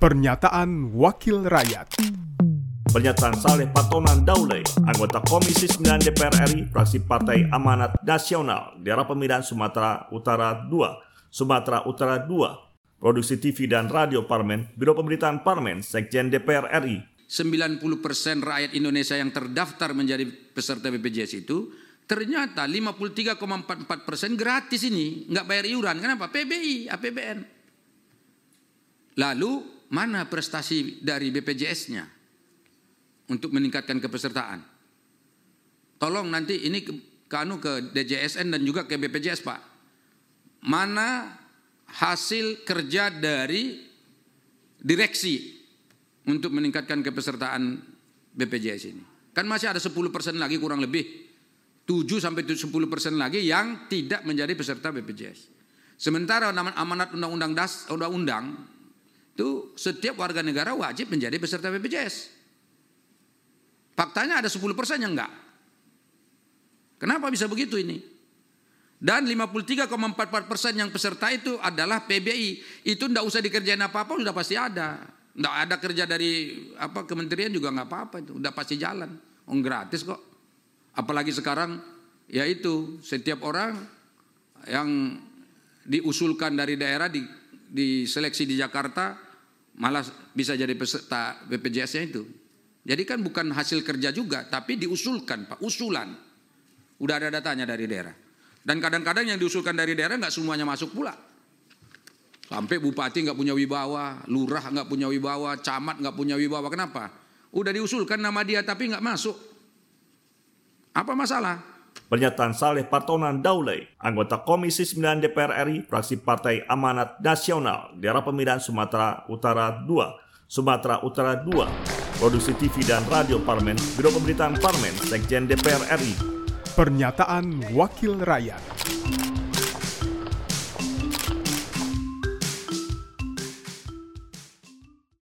Pernyataan Wakil Rakyat Pernyataan Saleh Patonan Daule, anggota Komisi 9 DPR RI, fraksi Partai Amanat Nasional, daerah pemilihan Sumatera Utara 2, Sumatera Utara 2, Produksi TV dan Radio Parmen, Biro Pemberitaan Parmen, Sekjen DPR RI, 90% rakyat Indonesia yang terdaftar menjadi peserta BPJS itu ternyata 53,44% gratis ini, nggak bayar iuran. Kenapa? PBI, APBN. Lalu mana prestasi dari BPJS-nya untuk meningkatkan kepesertaan? Tolong nanti ini ke, ke anu ke DJSN dan juga ke BPJS Pak. Mana hasil kerja dari direksi untuk meningkatkan kepesertaan BPJS ini? Kan masih ada 10% lagi kurang lebih 7 sampai 10% lagi yang tidak menjadi peserta BPJS. Sementara amanat undang-undang das undang-undang itu setiap warga negara wajib menjadi peserta BPJS. Faktanya ada 10% yang enggak. Kenapa bisa begitu ini? Dan 53,44 persen yang peserta itu adalah PBI. Itu enggak usah dikerjain apa-apa, sudah pasti ada. Enggak ada kerja dari apa kementerian juga enggak apa-apa itu, udah pasti jalan. Oh gratis kok. Apalagi sekarang ya itu setiap orang yang diusulkan dari daerah di diseleksi di Jakarta malah bisa jadi peserta BPJS-nya itu. Jadi kan bukan hasil kerja juga, tapi diusulkan Pak, usulan. Udah ada datanya dari daerah. Dan kadang-kadang yang diusulkan dari daerah nggak semuanya masuk pula. Sampai bupati nggak punya wibawa, lurah nggak punya wibawa, camat nggak punya wibawa. Kenapa? Udah diusulkan nama dia tapi nggak masuk. Apa masalah? Pernyataan Saleh Partonan Daule, anggota Komisi 9 DPR RI, fraksi Partai Amanat Nasional, daerah pemilihan Sumatera Utara 2, Sumatera Utara 2, Produksi TV dan Radio Parmen, Biro Pemberitaan Parmen, Sekjen DPR RI. Pernyataan Wakil Rakyat